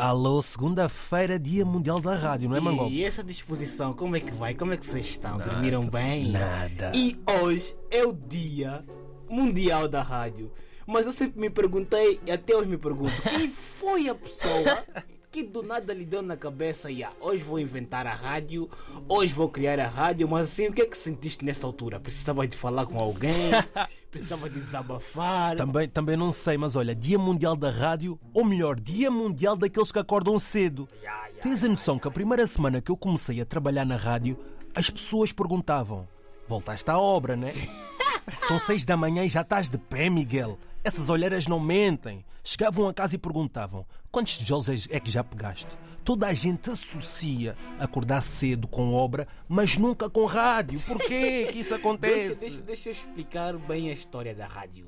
Alô, segunda-feira, Dia Mundial da Rádio, não é, Mangope? E essa disposição, como é que vai? Como é que vocês estão? Dormiram bem? Nada. E hoje é o Dia Mundial da Rádio. Mas eu sempre me perguntei, e até hoje me pergunto, quem foi a pessoa que do nada lhe deu na cabeça, yeah, hoje vou inventar a rádio, hoje vou criar a rádio, mas assim, o que é que sentiste nessa altura? Precisava de falar com alguém? Precisava de desabafar? Também, também não sei, mas olha, Dia Mundial da Rádio, ou melhor, Dia Mundial daqueles que acordam cedo. Yeah, yeah, Tens a noção que a primeira semana que eu comecei a trabalhar na rádio, as pessoas perguntavam: Voltaste à obra, né? São seis da manhã e já estás de pé, Miguel. Essas olheiras não mentem. Chegavam a casa e perguntavam: Quantos tijolos é que já pegaste? Toda a gente associa acordar cedo com obra, mas nunca com rádio. Porquê que isso Deixa, acontece? deixa, deixa eu explicar bem a história da rádio.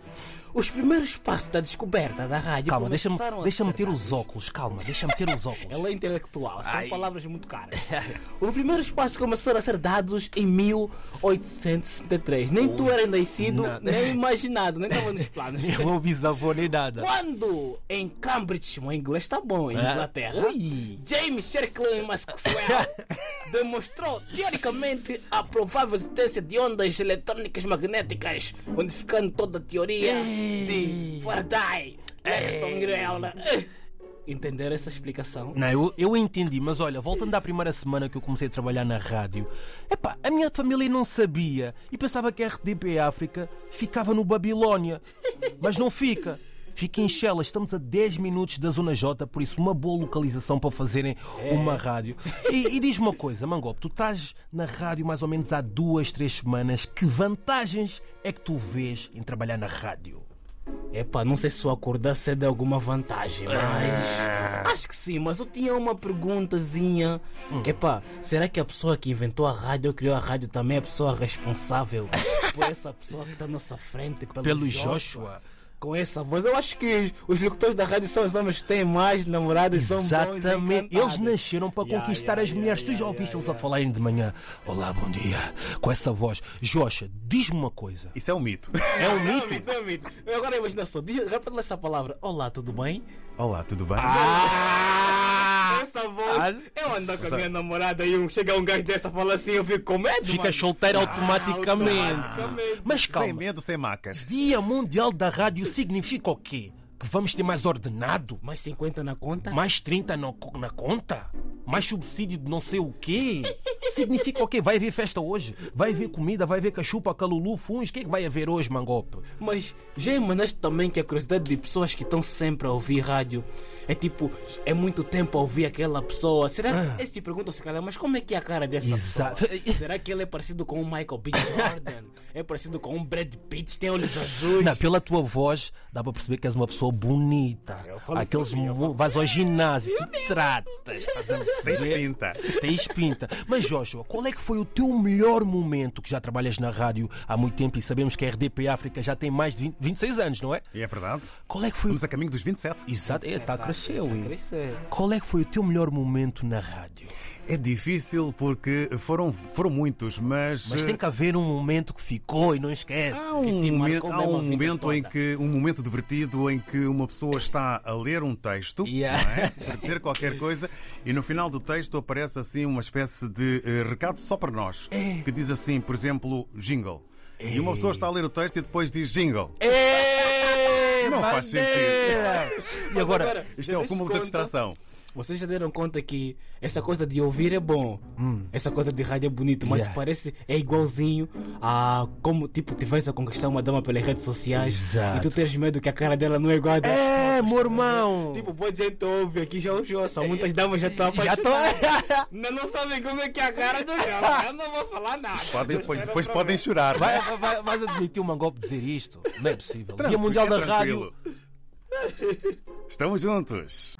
Os primeiros passos da descoberta da rádio Calma, deixa-me deixa ter os dados. óculos. Calma, deixa-me ter os óculos. Ela é intelectual, são Ai. palavras muito caras. Os primeiros passos começaram a ser dados em 1873. Nem tu eras nascido, Não. nem imaginado, nem estava nos planos. Nem meu bisavô nem nada. Quando em Cambridge, o inglês está bom, em Ah, Inglaterra, ui. James Sherkley Maxwell demonstrou teoricamente a provável existência de ondas eletrónicas magnéticas, modificando toda a teoria de Faraday, Langston Grell. Entenderam essa explicação? Não, eu, eu entendi, mas olha, voltando à primeira semana que eu comecei a trabalhar na rádio, epá, a minha família não sabia e pensava que a RDP África ficava no Babilónia. Mas não fica. Fica em Chelas, estamos a 10 minutos da Zona J, por isso uma boa localização para fazerem uma rádio. E, e diz-me uma coisa, Mangope, tu estás na rádio mais ou menos há duas, três semanas. Que vantagens é que tu vês em trabalhar na rádio? Epá, não sei se o acordar cedo é alguma vantagem, mas. Ah. Acho que sim, mas eu tinha uma perguntazinha. Hum. Epá, será que a pessoa que inventou a rádio ou criou a rádio também é a pessoa responsável por essa pessoa que está à nossa frente? Pelo, Pelo Joshua. Com essa voz, eu acho que os locutores da rádio são os homens que têm mais namorados, são bons. Exatamente. Eles nasceram para Yeah, conquistar yeah, as mulheres. yeah, tu já yeah, ouviste yeah, eles yeah. a falarem de manhã. Olá, bom dia. Com essa voz. Jocha, diz-me uma coisa. Isso é um mito. É um Não, mito? mito, não, mito. Agora imagina só, diz, repete essa palavra. Olá, tudo bem? Olá, tudo bem? Ah! Voz. Eu ando com a minha namorada e um, chega um gajo dessa fala assim, eu fico com medo. Fica mano. solteiro Ah, automaticamente. automaticamente. Mas Sem calma. medo, sem macas. Dia Mundial da Rádio significa o quê? Que vamos ter mais ordenado? Mais 50 na conta? Mais 30 na, na conta? Mais subsídio de não sei o quê? Significa o quê? Vai haver festa hoje? Vai haver comida? Vai haver cachupa, calulu, funs? O que é que vai haver hoje, Mangope? Mas já imaginaste também que a curiosidade de pessoas que estão sempre a ouvir rádio é tipo, é muito tempo a ouvir aquela pessoa. Será Ah. que se perguntam se calhar, mas como é que é a cara dessa Exato. pessoa? Será que ele é parecido com um Michael B. Jordan? é parecido com um Brad Pitt? Tem olhos azuis? Não, pela tua voz dá para perceber que és uma pessoa bonita. Falo Aqueles mim, vais ao ginásio, te tratas, estás a Tens pinta. Tens pinta. Mas Joshua, qual é que foi o teu melhor momento que já trabalhas na rádio há muito tempo e sabemos que a RDP África já tem mais de 20, 26 anos, não é? É verdade. Qual é que foi o Estamos a caminho dos 27. Exato, é, está a crescer, ui. Crescer. Qual é que foi o teu melhor momento na rádio? É difícil porque foram, foram muitos, mas. Mas tem que haver um momento que ficou e não esquece. Há um, momento, há um momento em que um momento divertido em que uma pessoa está a ler um texto Yeah. não é? para dizer qualquer coisa e no final do texto aparece assim uma espécie de eh, recado só para nós É. que diz assim, por exemplo, jingle. E uma pessoa está a ler o texto e depois diz jingle. É, Não faz bandeira! E agora, Agora, Isto é o cúmulo da conta- distração. Vocês já deram conta que essa coisa de ouvir é bom, essa coisa de rádio é bonito, mas Hum. Yeah. parece é igualzinho a como tipo te vais a conquistar uma dama pelas redes sociais Exato. e tu tens medo que a cara dela não é igual a das É, meu tá irmão. Tipo, pode gente ouve aqui já o Jô, só muitas damas já estão já estou. apaixonadas. Não, não sabem como é que é a cara do Jô, eu não vou falar nada. Podem, depois depois podem chorar. Vai, vai, vai- vais admitir o Mangope dizer isto? Não é possível. Dia Tranquilo, Mundial é da Rádio. Estamos juntos.